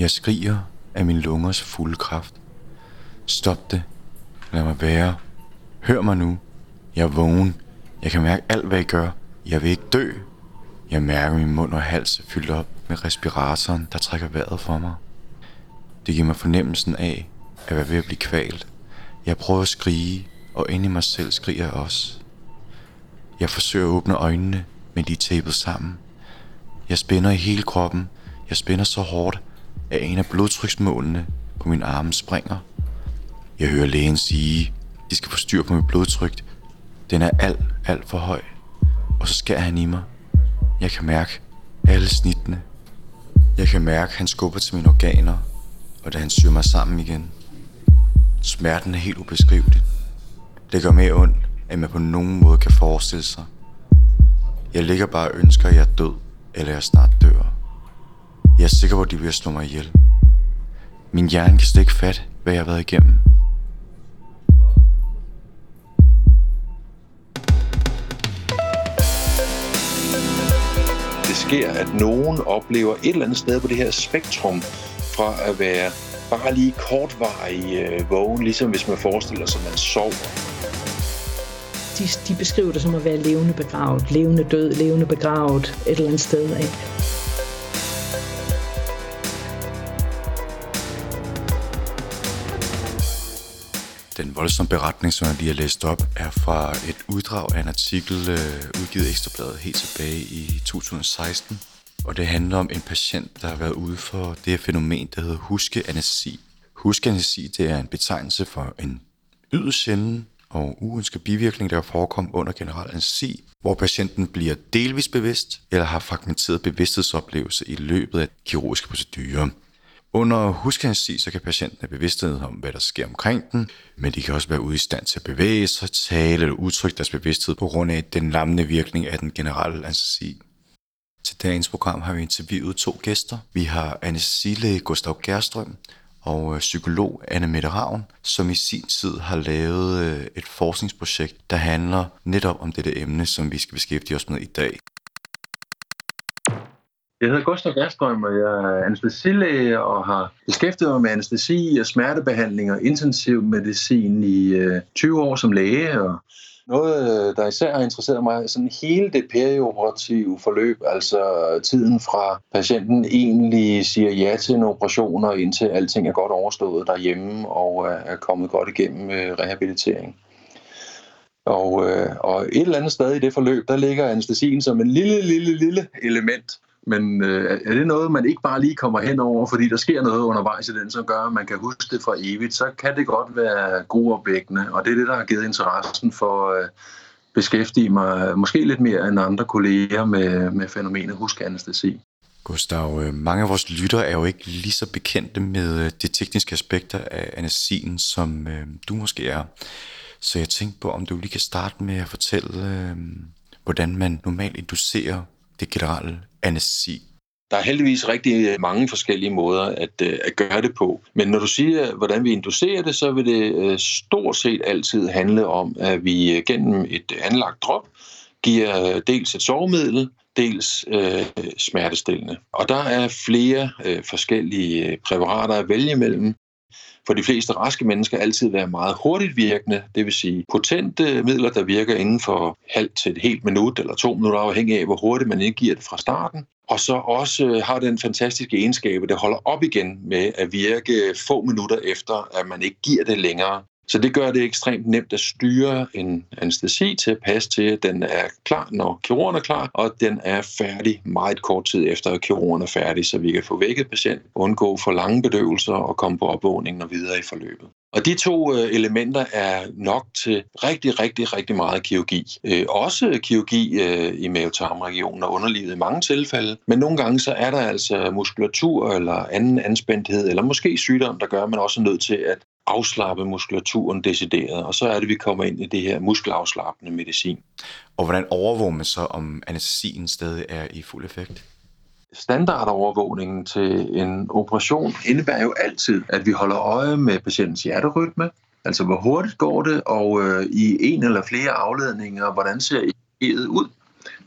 Jeg skriger af min lungers fulde kraft. Stop det. Lad mig være. Hør mig nu. Jeg er vågen. Jeg kan mærke alt, hvad I gør. Jeg vil ikke dø. Jeg mærker min mund og hals er fyldt op med respiratoren, der trækker vejret for mig. Det giver mig fornemmelsen af at være ved at blive kvalt. Jeg prøver at skrige, og inde i mig selv skriger jeg også. Jeg forsøger at åbne øjnene, men de er tæppet sammen. Jeg spænder i hele kroppen. Jeg spænder så hårdt, at en af blodtryksmålene på min arme springer. Jeg hører lægen sige, de skal få styr på mit blodtryk. Den er alt, alt for høj. Og så skærer han i mig. Jeg kan mærke alle snittene. Jeg kan mærke, at han skubber til mine organer, og da han syr mig sammen igen. Smerten er helt ubeskrivelig. Det gør mere ondt, end man på nogen måde kan forestille sig. Jeg ligger bare og ønsker, at jeg er død, eller jeg snart dør. Jeg er sikker på, at de vil slå mig ihjel. Min hjerne kan slet ikke fatte, hvad jeg har været igennem. Det sker, at nogen oplever et eller andet sted på det her spektrum fra at være bare lige kortvarig øh, vågen, ligesom hvis man forestiller sig, at man sover. De, de beskriver det som at være levende begravet, levende død, levende begravet et eller andet sted. Ikke? Den voldsomme beretning, som jeg lige har læst op, er fra et uddrag af en artikel øh, udgivet i Ekstrabladet helt tilbage i 2016. Og det handler om en patient, der har været ude for det her fænomen, der hedder huskeanestesi. Huskeanestesi det er en betegnelse for en yderst sjælden og uønsket bivirkning, der forekommer under generel anestesi, hvor patienten bliver delvis bevidst eller har fragmenteret bevidsthedsoplevelse i løbet af kirurgiske procedurer. Under huskansi, så kan patienten have bevidsthed om, hvad der sker omkring den, men de kan også være ude i stand til at bevæge sig, tale eller udtrykke deres bevidsthed på grund af den lammende virkning af den generelle anestesi. Til dagens program har vi interviewet to gæster. Vi har anestesilæge Gustav Gerstrøm og øh, psykolog Anne Mette Ravn, som i sin tid har lavet øh, et forskningsprojekt, der handler netop om dette emne, som vi skal beskæftige os med i dag. Jeg hedder Gustav Gerstrøm, og jeg er anestesilæge og har beskæftiget mig med anestesi og smertebehandling og intensiv medicin i øh, 20 år som læge. Og noget, øh, der især har interesseret mig, er sådan hele det perioperative forløb, altså tiden fra patienten egentlig siger ja til en operation, og indtil alting er godt overstået derhjemme og er kommet godt igennem øh, rehabilitering. Og, øh, og et eller andet sted i det forløb, der ligger anestesien som en lille, lille, lille element, men øh, er det noget, man ikke bare lige kommer hen over, fordi der sker noget undervejs i den, som gør, at man kan huske det for evigt, så kan det godt være gruopvækkende, og det er det, der har givet interessen for at øh, beskæftige mig øh, måske lidt mere end andre kolleger med, med fænomenet huskanestesi. Gustav, øh, mange af vores lyttere er jo ikke lige så bekendte med øh, de tekniske aspekter af anestesien, som øh, du måske er. Så jeg tænkte på, om du lige kan starte med at fortælle, øh, hvordan man normalt inducerer det generelle anestesi? Der er heldigvis rigtig mange forskellige måder at, øh, at gøre det på. Men når du siger, hvordan vi inducerer det, så vil det øh, stort set altid handle om, at vi gennem et anlagt drop giver øh, dels et sovemiddel, dels øh, smertestillende. Og der er flere øh, forskellige præparater at vælge mellem for de fleste raske mennesker altid være meget hurtigt virkende, det vil sige potente midler, der virker inden for halvt til et helt minut eller to minutter, afhængig af, hvor hurtigt man indgiver det fra starten. Og så også øh, har den fantastiske egenskab, at det holder op igen med at virke få minutter efter, at man ikke giver det længere. Så det gør det ekstremt nemt at styre en anestesi til at passe til, at den er klar, når kirurgen er klar, og den er færdig meget kort tid efter, at kirurgen er færdig, så vi kan få vækket patienten, undgå for lange bedøvelser og komme på opvågningen og videre i forløbet. Og de to øh, elementer er nok til rigtig, rigtig, rigtig meget kirurgi. Øh, også kirurgi øh, i mavetarmregionen og underlivet i mange tilfælde, men nogle gange så er der altså muskulatur eller anden anspændthed, eller måske sygdom, der gør, at man også er nødt til at afslappe muskulaturen decideret, og så er det, vi kommer ind i det her muskelafslappende medicin. Og hvordan overvåger man så, om anestesien stadig er i fuld effekt? Standardovervågningen til en operation indebærer jo altid, at vi holder øje med patientens hjerterytme, altså hvor hurtigt går det, og øh, i en eller flere afledninger, hvordan ser EEG'et ud.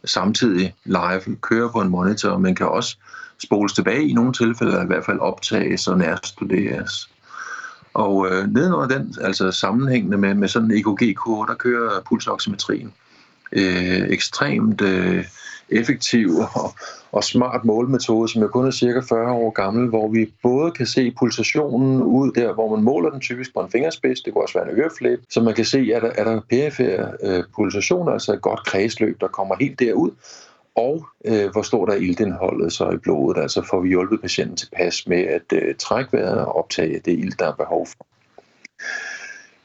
samtidig live, køre på en monitor, men kan også spoles tilbage i nogle tilfælde, eller i hvert fald optages og nærstuderes. Og øh, nedenunder den, altså sammenhængende med, med sådan en EKG-kurve, der kører pulsoximetrien øh, ekstremt øh, effektiv og, og smart målmetode, som er kun er cirka 40 år gammel, hvor vi både kan se pulsationen ud der, hvor man måler den typisk på en fingerspids, det kunne også være en øreflip, så man kan se, at der, er der perifære øh, pulsationer, altså et godt kredsløb, der kommer helt derud, og øh, hvor stort er iltindholdet så i blodet, altså får vi hjulpet patienten tilpas med at øh, trække vejret og optage det ilt, der er behov for.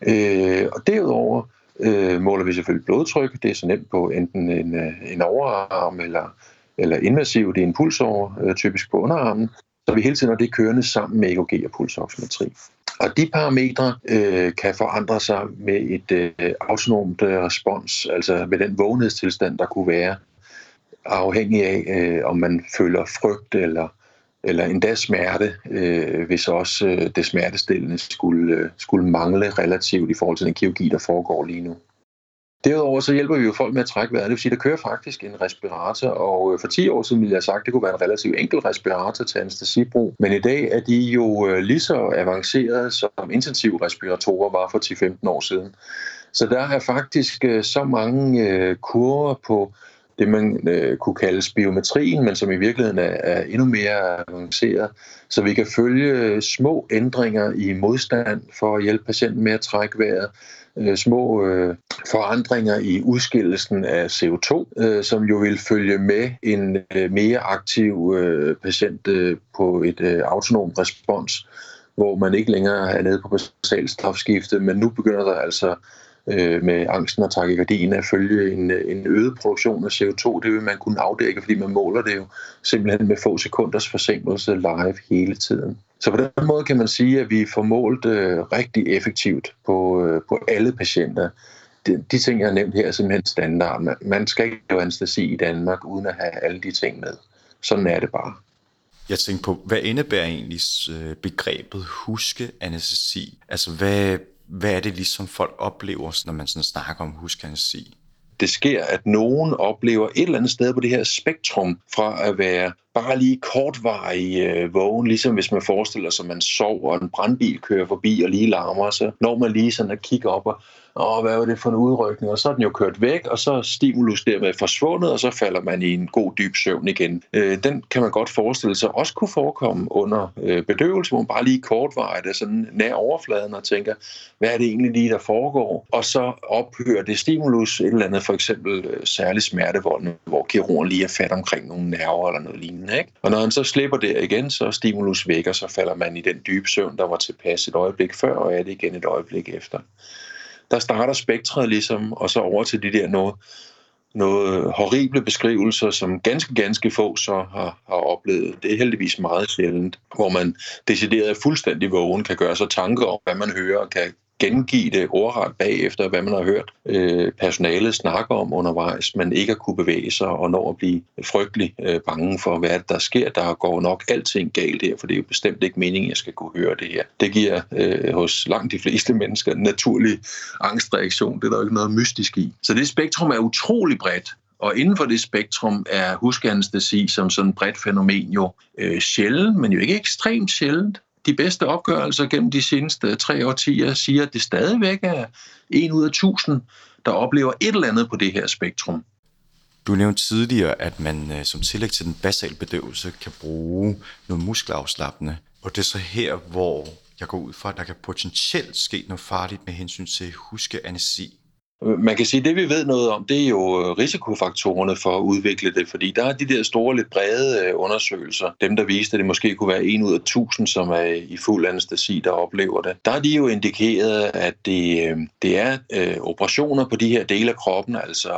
Øh, og derudover øh, måler vi selvfølgelig blodtryk. Det er så nemt på enten en, øh, en overarm eller, eller invasivt i en pulsår, øh, typisk på underarmen. Så vi hele tiden har det kørende sammen med EKG og pulsoximetri. Og de parametre øh, kan forandre sig med et øh, autonomt øh, respons, altså med den vågenhedstilstand, der kunne være, afhængig af, øh, om man føler frygt eller, eller endda smerte, øh, hvis også øh, det smertestillende skulle, øh, skulle mangle relativt i forhold til den kirurgi, der foregår lige nu. Derudover så hjælper vi jo folk med at trække vejret. Det vil sige, der kører faktisk en respirator, og øh, for 10 år siden ville jeg have sagt, at det kunne være en relativt enkel respirator til anestesibrug. Men i dag er de jo øh, lige så avancerede, som intensiv respiratorer var for 10-15 år siden. Så der er faktisk øh, så mange kurver på det, man øh, kunne kalde biometrien, men som i virkeligheden er, er endnu mere avanceret, så vi kan følge øh, små ændringer i modstand for at hjælpe patienten med at trække vejret, øh, små øh, forandringer i udskillelsen af CO2, øh, som jo vil følge med en øh, mere aktiv øh, patient øh, på et øh, autonom respons, hvor man ikke længere er nede på basalstofskifte, men nu begynder der altså øh, med angsten og takikardien at følge en, en øget produktion af CO2. Det vil man kunne afdække, fordi man måler det jo simpelthen med få sekunders forsinkelse live hele tiden. Så på den måde kan man sige, at vi får målt øh, rigtig effektivt på, øh, på alle patienter. De, de ting, jeg har nævnt her, er simpelthen standard. Man, man skal ikke lave anestesi i Danmark, uden at have alle de ting med. Sådan er det bare. Jeg tænker på, hvad indebærer egentlig øh, begrebet huske anestesi? Altså, hvad, hvad er det ligesom folk oplever, når man sådan snakker om huskansi? Det sker, at nogen oplever et eller andet sted på det her spektrum fra at være bare lige kortvarig øh, vågen, ligesom hvis man forestiller sig, at man sover, og en brandbil kører forbi og lige larmer, så når man lige sådan at kigge op og åh, hvad var det for en udrykning? Og så er den jo kørt væk, og så er stimulus dermed forsvundet, og så falder man i en god dyb søvn igen. Øh, den kan man godt forestille sig også kunne forekomme under øh, bedøvelse, hvor man bare lige kortvarigt er sådan nær overfladen og tænker, hvad er det egentlig lige, der foregår? Og så ophører det stimulus, et eller andet for eksempel øh, særlig smertevoldende, hvor kirurgen lige er fat omkring nogle nerver eller noget lignende. Ikke? Og når han så slipper der igen, så stimulus vækker, så falder man i den dybe søvn, der var tilpas et øjeblik før, og er det igen et øjeblik efter der starter spektret ligesom, og så over til de der noget, noget horrible beskrivelser, som ganske, ganske få så har, har oplevet. Det er heldigvis meget sjældent, hvor man decideret fuldstændig vågen kan gøre sig tanker om, hvad man hører, og kan gengive det ordret bagefter, hvad man har hørt øh, personalet snakke om undervejs, men ikke at kunne bevæge sig og når at blive frygtelig øh, bange for, hvad der sker. Der går nok alting galt her, for det er jo bestemt ikke meningen, at jeg skal kunne høre det her. Det giver øh, hos langt de fleste mennesker en naturlig angstreaktion. Det er der jo ikke noget mystisk i. Så det spektrum er utrolig bredt, og inden for det spektrum er huskanestesi som sådan et bredt fænomen jo øh, sjældent, men jo ikke ekstremt sjældent de bedste opgørelser gennem de seneste tre årtier siger, at det stadigvæk er en ud af tusind, der oplever et eller andet på det her spektrum. Du nævnte tidligere, at man øh, som tillæg til den basale bedøvelse kan bruge noget muskelafslappende. Og det er så her, hvor jeg går ud fra, at der kan potentielt ske noget farligt med hensyn til huskeanesi. Man kan sige, at det vi ved noget om, det er jo øh, risikofaktorerne for at udvikle det, fordi der er de der store, lidt brede øh, undersøgelser, dem der viste, at det måske kunne være en ud af tusind, som er i fuld anestesi, der oplever det. Der er de jo indikeret, at det, øh, det er øh, operationer på de her dele af kroppen, altså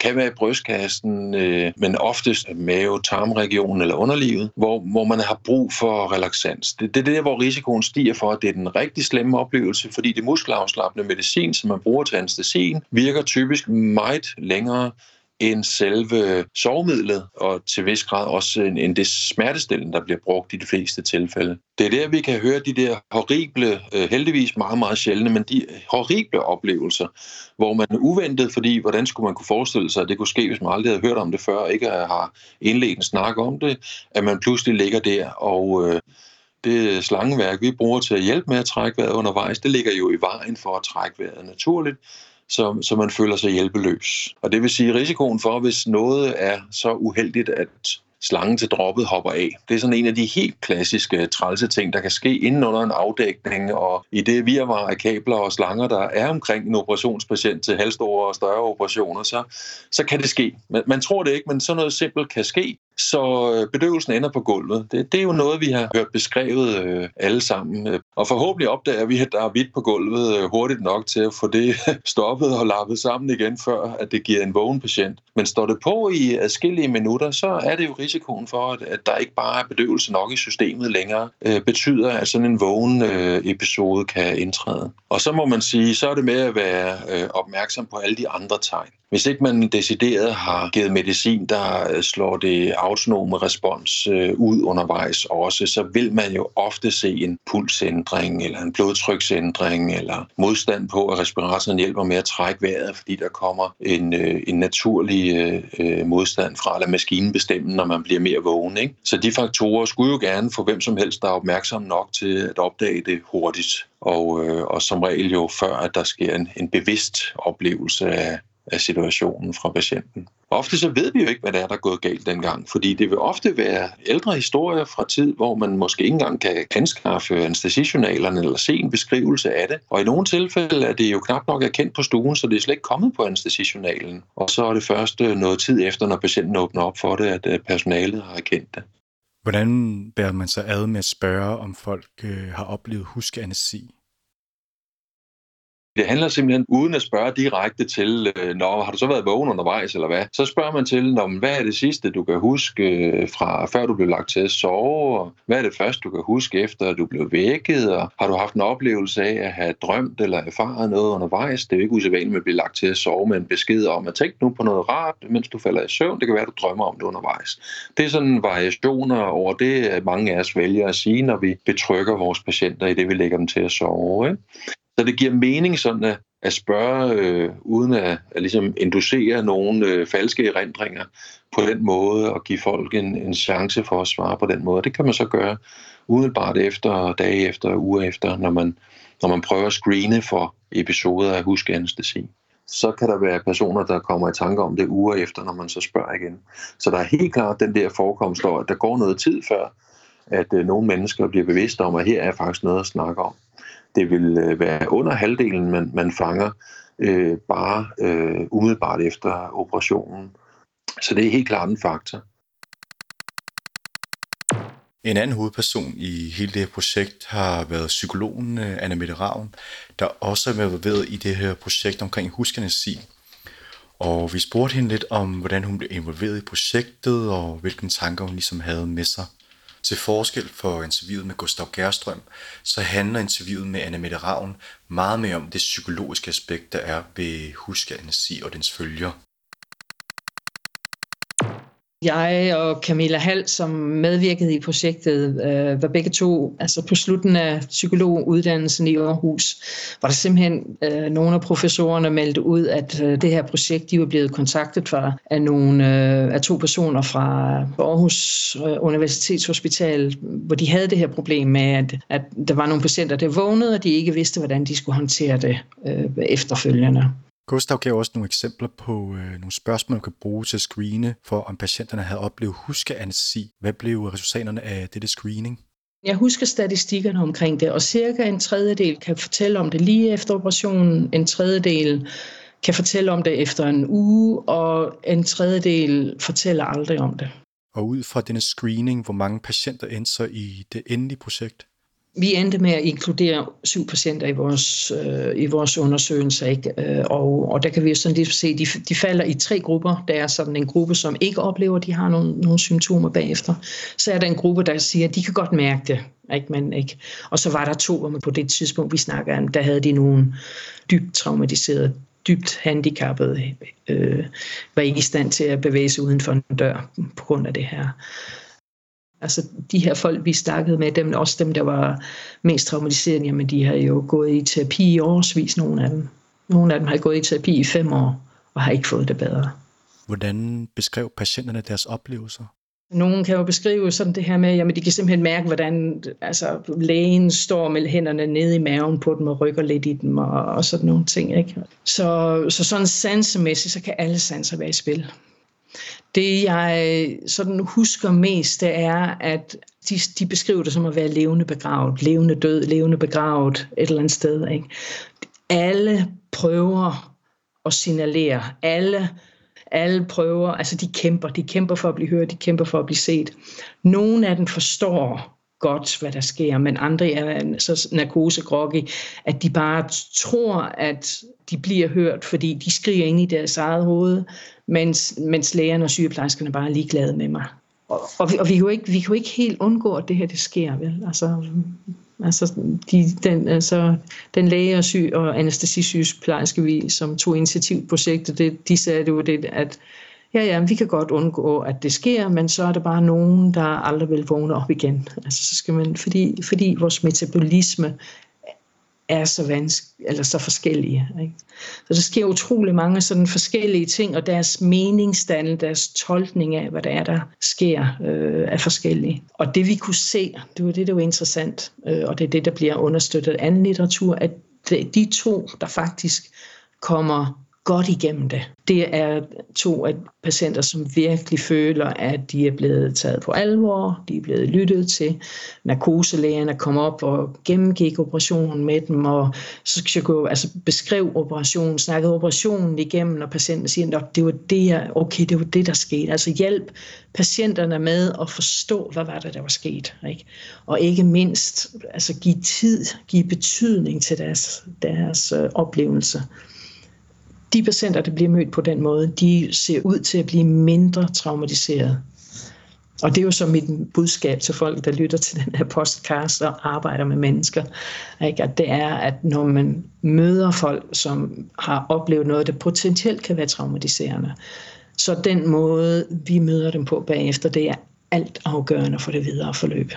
kan være i brystkassen, øh, men oftest mave, tarmregionen eller underlivet, hvor, hvor man har brug for relaxans. Det, det er der, hvor risikoen stiger for, at det er den rigtig slemme oplevelse, fordi det muskelafslappende medicin, som man bruger til anestesien, virker typisk meget længere end selve sovemidlet, og til vis grad også end det smertestillende, der bliver brugt i de fleste tilfælde. Det er der, vi kan høre de der horrible, øh, heldigvis meget, meget sjældne, men de horrible oplevelser, hvor man uventet, fordi hvordan skulle man kunne forestille sig, at det kunne ske, hvis man aldrig havde hørt om det før, og ikke har indledt en snak om det, at man pludselig ligger der og øh, det slangeværk, vi bruger til at hjælpe med at trække vejret undervejs, det ligger jo i vejen for at trække vejret naturligt, så, så man føler sig hjælpeløs. Og det vil sige, risikoen for, hvis noget er så uheldigt, at slangen til droppet hopper af. Det er sådan en af de helt klassiske trælse ting, der kan ske inden under en afdækning, og i det virvar af kabler og slanger, der er omkring en operationspatient til halvstore og større operationer, så, så kan det ske. Man, man tror det ikke, men sådan noget simpelt kan ske, så øh, bedøvelsen ender på gulvet. Det, det er jo noget, vi har hørt beskrevet øh, alle sammen. Og forhåbentlig opdager vi, at der er hvidt på gulvet øh, hurtigt nok til at få det stoppet og lappet sammen igen, før at det giver en vågen patient. Men står det på i adskillige minutter, så er det jo risikoen for, at, at der ikke bare er bedøvelse nok i systemet længere, øh, betyder, at sådan en vågen øh, episode kan indtræde. Og så må man sige, så er det med at være øh, opmærksom på alle de andre tegn. Hvis ikke man decideret har givet medicin, der øh, slår det autonome respons øh, ud undervejs også, så vil man jo ofte se en pulsændring eller en blodtryksændring eller modstand på, at respiratoren hjælper med at trække vejret, fordi der kommer en, øh, en naturlig modstand fra, eller maskinen bestemme, når man bliver mere vågen. Ikke? Så de faktorer skulle jo gerne få hvem som helst, der er opmærksom nok til at opdage det hurtigt. Og, og som regel jo før, at der sker en, en bevidst oplevelse af, af situationen fra patienten. Ofte så ved vi jo ikke, hvad der er, der er gået galt dengang, fordi det vil ofte være ældre historier fra tid, hvor man måske ikke engang kan anskaffe anestesijournalerne eller se en beskrivelse af det. Og i nogle tilfælde er det jo knap nok erkendt på stuen, så det er slet ikke kommet på anestesijournalen. Og så er det først øh, noget tid efter, når patienten åbner op for det, at øh, personalet har erkendt det. Hvordan bærer man sig ad med at spørge, om folk øh, har oplevet huskeanestesi? Det handler simpelthen uden at spørge direkte til, øh, når har du så været vågen undervejs eller hvad? Så spørger man til, når, hvad er det sidste, du kan huske øh, fra før du blev lagt til at sove? Og hvad er det første, du kan huske efter, at du blev vækket? Og har du haft en oplevelse af at have drømt eller erfaret noget undervejs? Det er jo ikke usædvanligt at blive lagt til at sove med en besked om, at tænk nu på noget rart, mens du falder i søvn. Det kan være, at du drømmer om det undervejs. Det er sådan variationer over det, mange af os vælger at sige, når vi betrykker vores patienter i det, vi lægger dem til at sove. Ikke? Så det giver mening sådan at, at spørge, øh, uden at, at ligesom inducere nogle øh, falske erindringer på den måde, og give folk en, en chance for at svare på den måde. Det kan man så gøre umiddelbart efter, dage efter, uger efter, når man, når man prøver at screene for episoder af huskeanestesi. Så kan der være personer, der kommer i tanke om det uger efter, når man så spørger igen. Så der er helt klart den der forekomst, at der går noget tid før, at øh, nogle mennesker bliver bevidste om, at her er faktisk noget at snakke om det vil øh, være under halvdelen, man, man fanger øh, bare øh, umiddelbart efter operationen. Så det er helt klart en faktor. En anden hovedperson i hele det her projekt har været psykologen øh, Anna Mette Ravn, der også er involveret i det her projekt omkring huskanesi. Og vi spurgte hende lidt om, hvordan hun blev involveret i projektet, og hvilke tanker hun ligesom havde med sig. Til forskel for interviewet med Gustav Gerstrøm, så handler interviewet med Anna Mette Ravn meget mere om det psykologiske aspekt, der er ved huskeanestesi og dens følger. Jeg og Camilla Hall, som medvirkede i projektet, øh, var begge to altså på slutten af psykologuddannelsen i Aarhus, var der simpelthen øh, nogle af professorerne meldte ud, at øh, det her projekt, de var blevet kontaktet fra, af, nogle, øh, af to personer fra Aarhus øh, Universitetshospital, hvor de havde det her problem med, at, at der var nogle patienter, der vågnede, og de ikke vidste, hvordan de skulle håndtere det øh, efterfølgende. Gustav gav også nogle eksempler på øh, nogle spørgsmål, man kan bruge til at screene for, om patienterne havde oplevet huskeanestesi. Hvad blev resultaterne af dette screening? Jeg husker statistikkerne omkring det, og cirka en tredjedel kan fortælle om det lige efter operationen, en tredjedel kan fortælle om det efter en uge, og en tredjedel fortæller aldrig om det. Og ud fra denne screening, hvor mange patienter endte så i det endelige projekt? Vi endte med at inkludere syv patienter i vores, øh, i vores undersøgelse, ikke? Øh, og, og der kan vi jo sådan lidt se, de, de falder i tre grupper. Der er sådan en gruppe, som ikke oplever, at de har nogle, nogle symptomer bagefter. Så er der en gruppe, der siger, at de kan godt mærke det, ikke? Men, ikke? Og så var der to, hvor man på det tidspunkt, vi snakker om, der havde de nogle dybt traumatiserede dybt handicappede, øh, var ikke i stand til at bevæge sig uden for en dør på grund af det her. Altså de her folk, vi snakkede med, dem, også dem, der var mest traumatiserede, jamen de har jo gået i terapi i årsvis, nogle af dem. Nogle af dem har gået i terapi i fem år, og har ikke fået det bedre. Hvordan beskrev patienterne deres oplevelser? Nogen kan jo beskrive sådan det her med, jamen de kan simpelthen mærke, hvordan altså, lægen står med hænderne nede i maven på dem og rykker lidt i dem og, og sådan nogle ting. Ikke? Så, så sådan sansemæssigt, så kan alle sanser være i spil. Det jeg øh, sådan husker mest, det er, at de, de beskriver det som at være levende begravet, levende død, levende begravet et eller andet sted. Ikke? Alle prøver at signalere, alle alle prøver, altså de kæmper, de kæmper for at blive hørt, de kæmper for at blive set. Nogle af dem forstår godt, hvad der sker, men andre er så narkosegroggy, at de bare tror, at de bliver hørt, fordi de skriger ind i deres eget hoved, mens, mens lægerne og sygeplejerskerne bare er ligeglade med mig. Og, og, vi, og vi, kan jo ikke, vi kan jo ikke helt undgå, at det her det sker, vel? Altså, altså, de, den, altså, den læge og, syg, og anestesisygeplejerske, vi, som tog initiativ projektet, det, de sagde det jo det, at ja, ja, vi kan godt undgå, at det sker, men så er der bare nogen, der aldrig vil vågne op igen. Altså, så skal man, fordi, fordi vores metabolisme er så, vanske, eller så forskellige. Ikke? Så der sker utrolig mange sådan forskellige ting, og deres meningsdannelse, deres tolkning af, hvad der er, der sker, øh, er forskellige. Og det vi kunne se, det var det, der var interessant, øh, og det er det, der bliver understøttet af anden litteratur, at de to, der faktisk kommer godt igennem det. Det er to af patienter, som virkelig føler, at de er blevet taget på alvor, de er blevet lyttet til. Narkoselægerne kom op og gennemgik operationen med dem, og så skal jeg gå, altså beskrev operationen, snakkede operationen igennem, og patienten siger, at det var det, jeg, okay, det var det, der skete. Altså hjælp patienterne med at forstå, hvad var det, der var sket. Ikke? Og ikke mindst altså give tid, give betydning til deres, deres øh, oplevelse de patienter, der bliver mødt på den måde, de ser ud til at blive mindre traumatiseret. Og det er jo så mit budskab til folk, der lytter til den her podcast og arbejder med mennesker. Ikke? At det er, at når man møder folk, som har oplevet noget, der potentielt kan være traumatiserende, så den måde, vi møder dem på bagefter, det er alt afgørende for det videre forløb.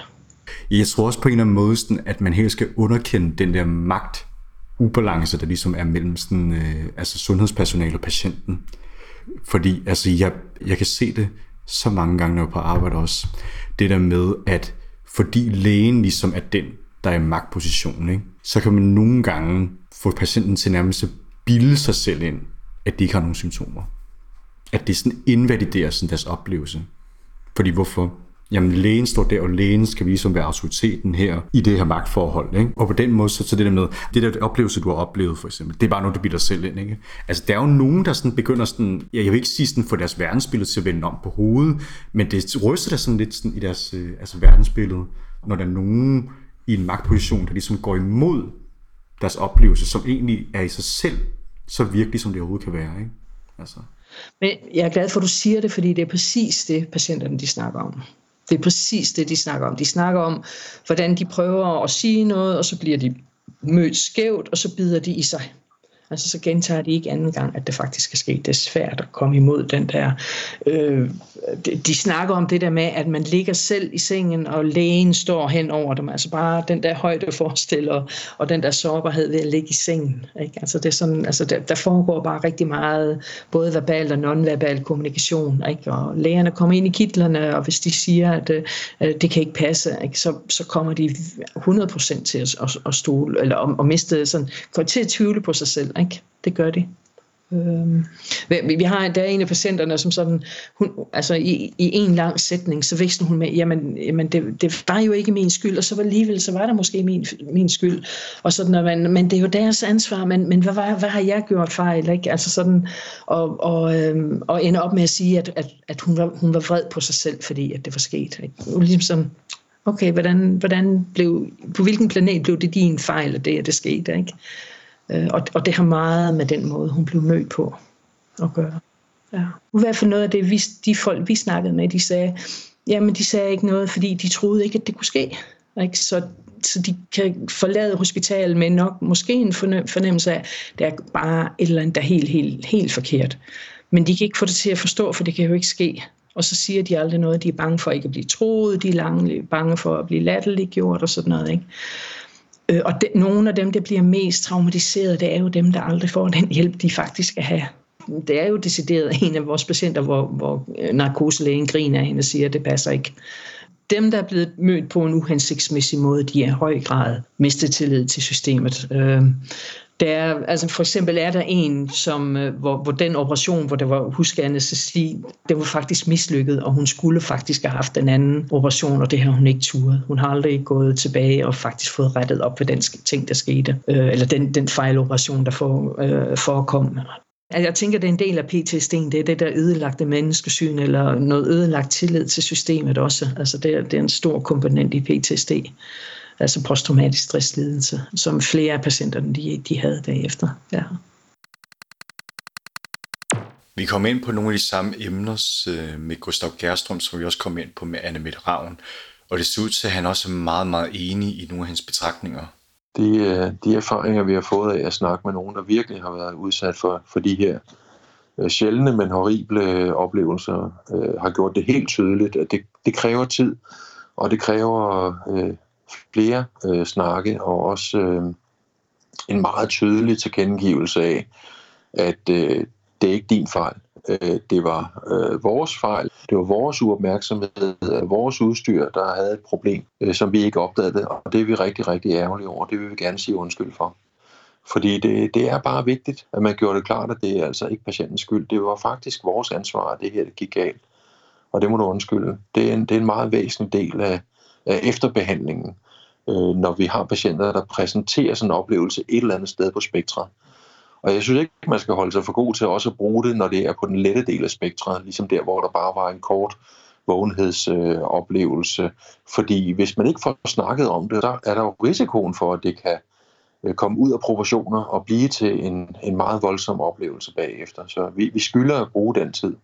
Jeg tror også på en eller anden måde, at man helt skal underkende den der magt, ubalance, der ligesom er mellem sådan, øh, altså sundhedspersonale og patienten. Fordi altså, jeg, jeg kan se det så mange gange, når jeg er på arbejde også. Det der med, at fordi lægen ligesom er den, der er i magtpositionen, ikke? så kan man nogle gange få patienten til nærmest at bilde sig selv ind, at de ikke har nogen symptomer. At det sådan invaliderer sådan deres oplevelse. Fordi hvorfor? Jamen lægen står der, og lægen skal vise som være autoriteten her i det her magtforhold. Ikke? Og på den måde, så, så det der med, det der oplevelse, du har oplevet for eksempel, det er bare noget, du bilder selv ind. Ikke? Altså der er jo nogen, der sådan begynder sådan, ja, jeg vil ikke sige sådan, få deres verdensbillede til at vende om på hovedet, men det ryster der sådan lidt sådan i deres øh, altså verdensbillede, når der er nogen i en magtposition, der ligesom går imod deres oplevelse, som egentlig er i sig selv så virkelig, som det overhovedet kan være. Ikke? Altså. Men jeg er glad for, at du siger det, fordi det er præcis det, patienterne de snakker om. Det er præcis det, de snakker om. De snakker om, hvordan de prøver at sige noget, og så bliver de mødt skævt, og så bider de i sig. Altså så gentager de ikke anden gang, at det faktisk er sket. Det er svært at komme imod den der... Øh, de, de snakker om det der med, at man ligger selv i sengen, og lægen står hen over dem. Altså bare den der højde forestiller, og den der sårbarhed ved at ligge i sengen. Ikke? Altså det er sådan, altså der, der foregår bare rigtig meget, både verbal og nonverbal kommunikation. Ikke? Og lægerne kommer ind i kitlerne, og hvis de siger, at øh, det kan ikke passe, ikke? Så, så kommer de 100% til at, at, at stole, eller at, at miste sådan, til at tvivle på sig selv. Ikke? Det gør de. Øhm, vi har, der er en af patienterne, som sådan, hun, altså i, i en lang sætning, så vækste hun med, jamen, jamen det, det var jo ikke min skyld, og så var alligevel, så var det måske min, min skyld, og sådan, og man, men det er jo deres ansvar, men, men hvad, hvad, hvad har jeg gjort fejl, ikke? Altså sådan, og, og, øhm, og ende op med at sige, at, at, at hun, var, hun var vred på sig selv, fordi at det var sket, ikke? Ligesom sådan, okay, hvordan, hvordan blev, på hvilken planet blev det din fejl, at det, at det skete, ikke? Øh, og, og det har meget med den måde, hun blev mødt på at gøre. Ja. I hvert fald noget af det, vi, de folk, vi snakkede med, de sagde, jamen de sagde ikke noget, fordi de troede ikke, at det kunne ske. Ikke? Så så de kan forlade hospitalet med nok måske en fornemmelse af, at det er bare et eller andet, der er helt, helt, helt forkert. Men de kan ikke få det til at forstå, for det kan jo ikke ske. Og så siger de aldrig noget. De er bange for ikke at blive troet, de er lange, bange for at blive latterliggjort og sådan noget. Ikke? Øh, og de, nogle af dem, der bliver mest traumatiseret, det er jo dem, der aldrig får den hjælp, de faktisk skal have. Det er jo decideret en af vores patienter, hvor, hvor øh, narkoselægen griner af hende og siger, at det passer ikke. Dem, der er blevet mødt på en uhensigtsmæssig måde, de er i høj grad mistet tillid til systemet. Øh, der, altså for eksempel er der en, som, øh, hvor, hvor den operation, hvor der var huskeanestesi, det var faktisk mislykket, og hun skulle faktisk have haft den anden operation, og det har hun ikke turet. Hun har aldrig gået tilbage og faktisk fået rettet op på den ting, der skete, øh, eller den, den fejloperation, der for, øh, forekom. Altså, jeg tænker, det er en del af PTSD'en, det er det der ødelagte menneskesyn, eller noget ødelagt tillid til systemet også. Altså det, er, det er en stor komponent i PTSD altså posttraumatisk stresslidelse, som flere af patienterne de, de havde derefter. Ja. Vi kom ind på nogle af de samme emner øh, med Gustav Gerstrøm, som vi også kom ind på med Anne Mette Ravn, og det ser ud til, at han også er meget, meget enig i nogle af hans betragtninger. De, øh, de erfaringer, vi har fået af at snakke med nogen, der virkelig har været udsat for, for de her øh, sjældne, men horrible øh, oplevelser, har gjort det helt tydeligt, at det, det kræver tid, og det kræver øh, flere øh, snakke, og også øh, en meget tydelig tilkendegivelse af, at øh, det er ikke din fejl. Øh, det var øh, vores fejl. Det var vores uopmærksomhed, øh, vores udstyr, der havde et problem, øh, som vi ikke opdagede, og det er vi rigtig, rigtig ærgerlige over. Det vil vi gerne sige undskyld for. Fordi det, det er bare vigtigt, at man gjorde det klart, at det er altså ikke patientens skyld. Det var faktisk vores ansvar, at det her det gik galt. Og det må du undskylde. Det er en, det er en meget væsentlig del af, af efterbehandlingen, øh, når vi har patienter, der præsenterer sådan en oplevelse et eller andet sted på spektret. Og jeg synes ikke, man skal holde sig for god til også at bruge det, når det er på den lette del af spektret, ligesom der, hvor der bare var en kort vågenhedsoplevelse. Øh, Fordi hvis man ikke får snakket om det, så er der jo risikoen for, at det kan øh, komme ud af proportioner og blive til en, en meget voldsom oplevelse bagefter. Så vi, vi skylder at bruge den tid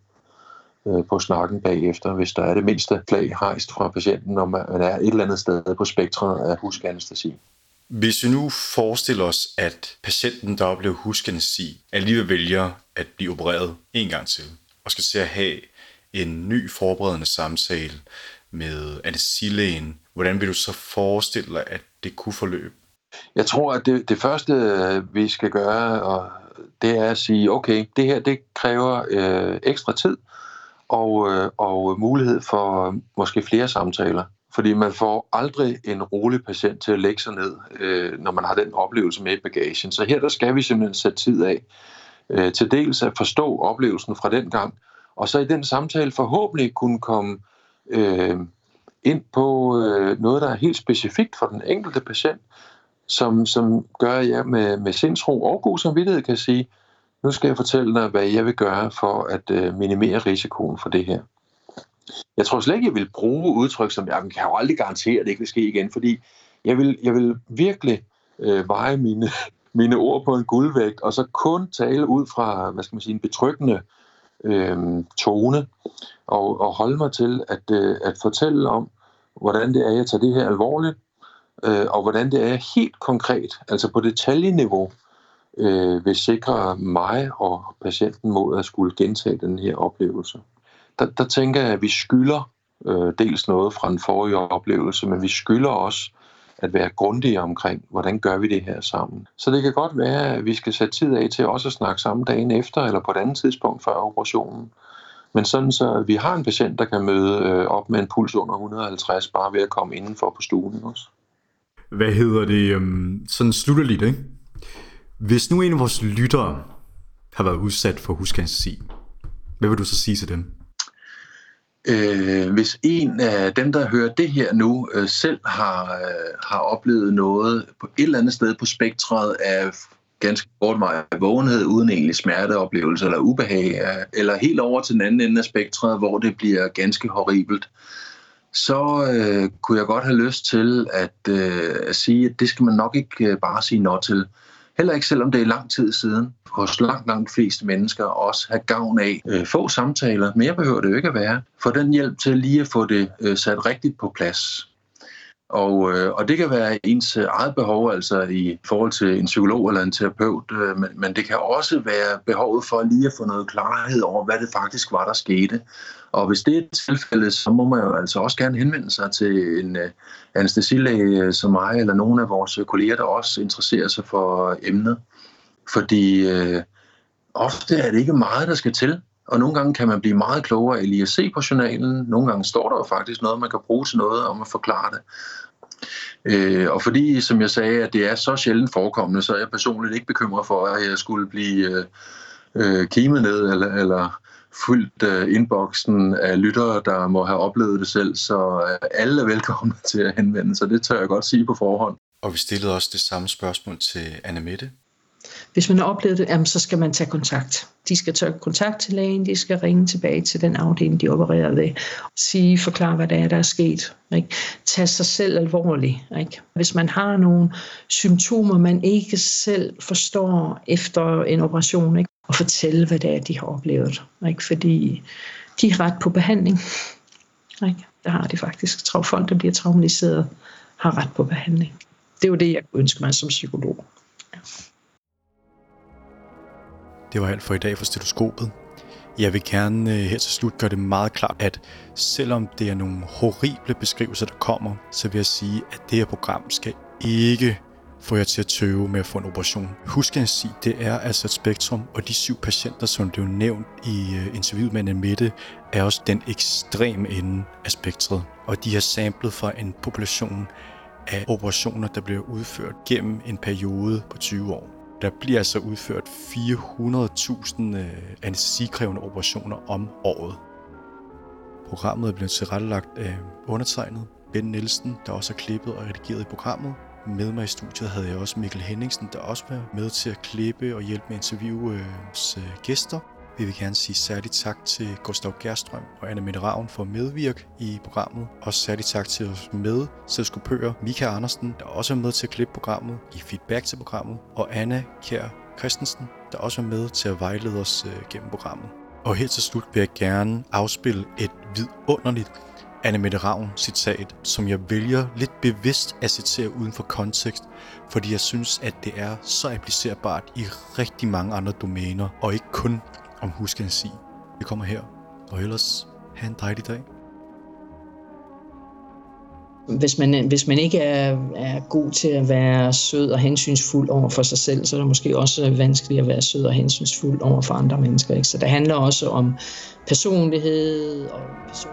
øh, på snakken bagefter, hvis der er det mindste flag hejst fra patienten, når man er et eller andet sted på spektret af huskanestesi. Hvis vi nu forestiller os, at patienten, der oplever huskanesi, alligevel vælger at blive opereret en gang til, og skal til at have en ny forberedende samtale med anestesilægen, hvordan vil du så forestille dig, at det kunne forløbe? Jeg tror, at det, det første, øh, vi skal gøre, og det er at sige, okay, det her det kræver øh, ekstra tid, og, øh, og mulighed for måske flere samtaler. Fordi man får aldrig en rolig patient til at lægge sig ned, øh, når man har den oplevelse med i bagagen. Så her der skal vi simpelthen sætte tid af øh, til dels at forstå oplevelsen fra den gang, og så i den samtale forhåbentlig kunne komme øh, ind på øh, noget, der er helt specifikt for den enkelte patient, som, som gør, at jeg med, med sindsro og god samvittighed kan sige, nu skal jeg fortælle dig, hvad jeg vil gøre for at øh, minimere risikoen for det her. Jeg tror slet ikke, jeg vil bruge udtryk som, jeg kan jo aldrig garantere, at det ikke vil ske igen, fordi jeg vil, jeg vil virkelig øh, veje mine, mine ord på en guldvægt, og så kun tale ud fra, hvad skal man sige, en betryggende øh, tone, og, og holde mig til at, øh, at fortælle om, hvordan det er, jeg tager det her alvorligt, øh, og hvordan det er helt konkret, altså på detaljeniveau, øh, vil sikre mig og patienten mod at skulle gentage den her oplevelse. Der, der tænker jeg, at vi skylder øh, dels noget fra den forrige oplevelse, men vi skylder også at være grundige omkring, hvordan gør vi det her sammen. Så det kan godt være, at vi skal sætte tid af til også at snakke sammen dagen efter, eller på et andet tidspunkt før operationen. Men sådan så vi har en patient, der kan møde øh, op med en puls under 150, bare ved at komme indenfor på stuen også. Hvad hedder det? Øhm, sådan slutter lidt, ikke? Hvis nu en af vores lyttere har været udsat for huskansi, hvad vil du så sige til dem? Øh, hvis en af dem, der hører det her nu, øh, selv har, øh, har oplevet noget på et eller andet sted på spektret af ganske kort meget vågenhed, uden egentlig smerteoplevelse eller ubehag, øh, eller helt over til den anden ende af spektret, hvor det bliver ganske horribelt, så øh, kunne jeg godt have lyst til at, øh, at sige, at det skal man nok ikke øh, bare sige nå til. Heller ikke selvom det er lang tid siden. Hos langt, langt fleste mennesker også have gavn af øh, få samtaler. Mere behøver det jo ikke at være. For den hjælp til lige at få det øh, sat rigtigt på plads. Og, øh, og det kan være ens øh, eget behov, altså i forhold til en psykolog eller en terapeut, øh, men, men det kan også være behovet for lige at få noget klarhed over, hvad det faktisk var, der skete. Og hvis det er tilfældet, så må man jo altså også gerne henvende sig til en øh, anestesilæge øh, som mig, eller nogle af vores øh, kolleger, der også interesserer sig for emnet. Fordi øh, ofte er det ikke meget, der skal til. Og nogle gange kan man blive meget klogere lige at se på journalen. Nogle gange står der jo faktisk noget, man kan bruge til noget om at forklare det. Øh, og fordi, som jeg sagde, at det er så sjældent forekommende, så er jeg personligt ikke bekymret for, at jeg skulle blive øh, øh, kimet ned eller, eller fyldt øh, inboxen af lyttere, der må have oplevet det selv. Så øh, alle er velkomne til at henvende sig. Det tør jeg godt sige på forhånd. Og vi stillede også det samme spørgsmål til Anne Mette. Hvis man har oplevet det, jamen, så skal man tage kontakt. De skal tage kontakt til lægen, de skal ringe tilbage til den afdeling, de opererer ved. Sige, forklare, hvad det er, der er sket. Ikke? Tag sig selv alvorligt. Ikke? Hvis man har nogle symptomer, man ikke selv forstår efter en operation, ikke? og fortælle, hvad det er, de har oplevet. Ikke? Fordi de har ret på behandling. Ikke? Der har de faktisk. Folk, der bliver traumatiseret, har ret på behandling. Det er jo det, jeg ønsker mig som psykolog. Ja. Det var alt for i dag for stetoskopet. Jeg vil gerne øh, her til slut gøre det meget klart, at selvom det er nogle horrible beskrivelser, der kommer, så vil jeg sige, at det her program skal ikke få jer til at tøve med at få en operation. Husk at sige, det er altså et spektrum, og de syv patienter, som blev nævnt i øh, interviewet med Mette, er også den ekstreme ende af spektret. Og de har samlet fra en population af operationer, der blev udført gennem en periode på 20 år. Der bliver altså udført 400.000 øh, anestesikrævende operationer om året. Programmet er blevet tilrettelagt af undertegnet Ben Nielsen, der også har klippet og redigeret i programmet. Med mig i studiet havde jeg også Mikkel Henningsen, der også var med til at klippe og hjælpe med at interviewe øh, øh gæster. Vi vil gerne sige særligt tak til Gustav Gerstrøm og Anna Mette Ravn for at medvirke i programmet. Og særligt tak til os med selskopører Mika Andersen, der også er med til at klippe programmet, give feedback til programmet, og Anna Kjær Christensen, der også er med til at vejlede os øh, gennem programmet. Og her til slut vil jeg gerne afspille et vidunderligt Anne Mette Ravn citat, som jeg vælger lidt bevidst at citere uden for kontekst, fordi jeg synes, at det er så applicerbart i rigtig mange andre domæner, og ikke kun om huskensi. Vi kommer her, og ellers have en dejlig dag. Hvis man, øh, hvis man ikke er, er god til at være sød og hensynsfuld over for sig selv, så er det måske også vanskeligt at være sød og hensynsfuld over for andre mennesker. Ikke? Så det handler også om personlighed og person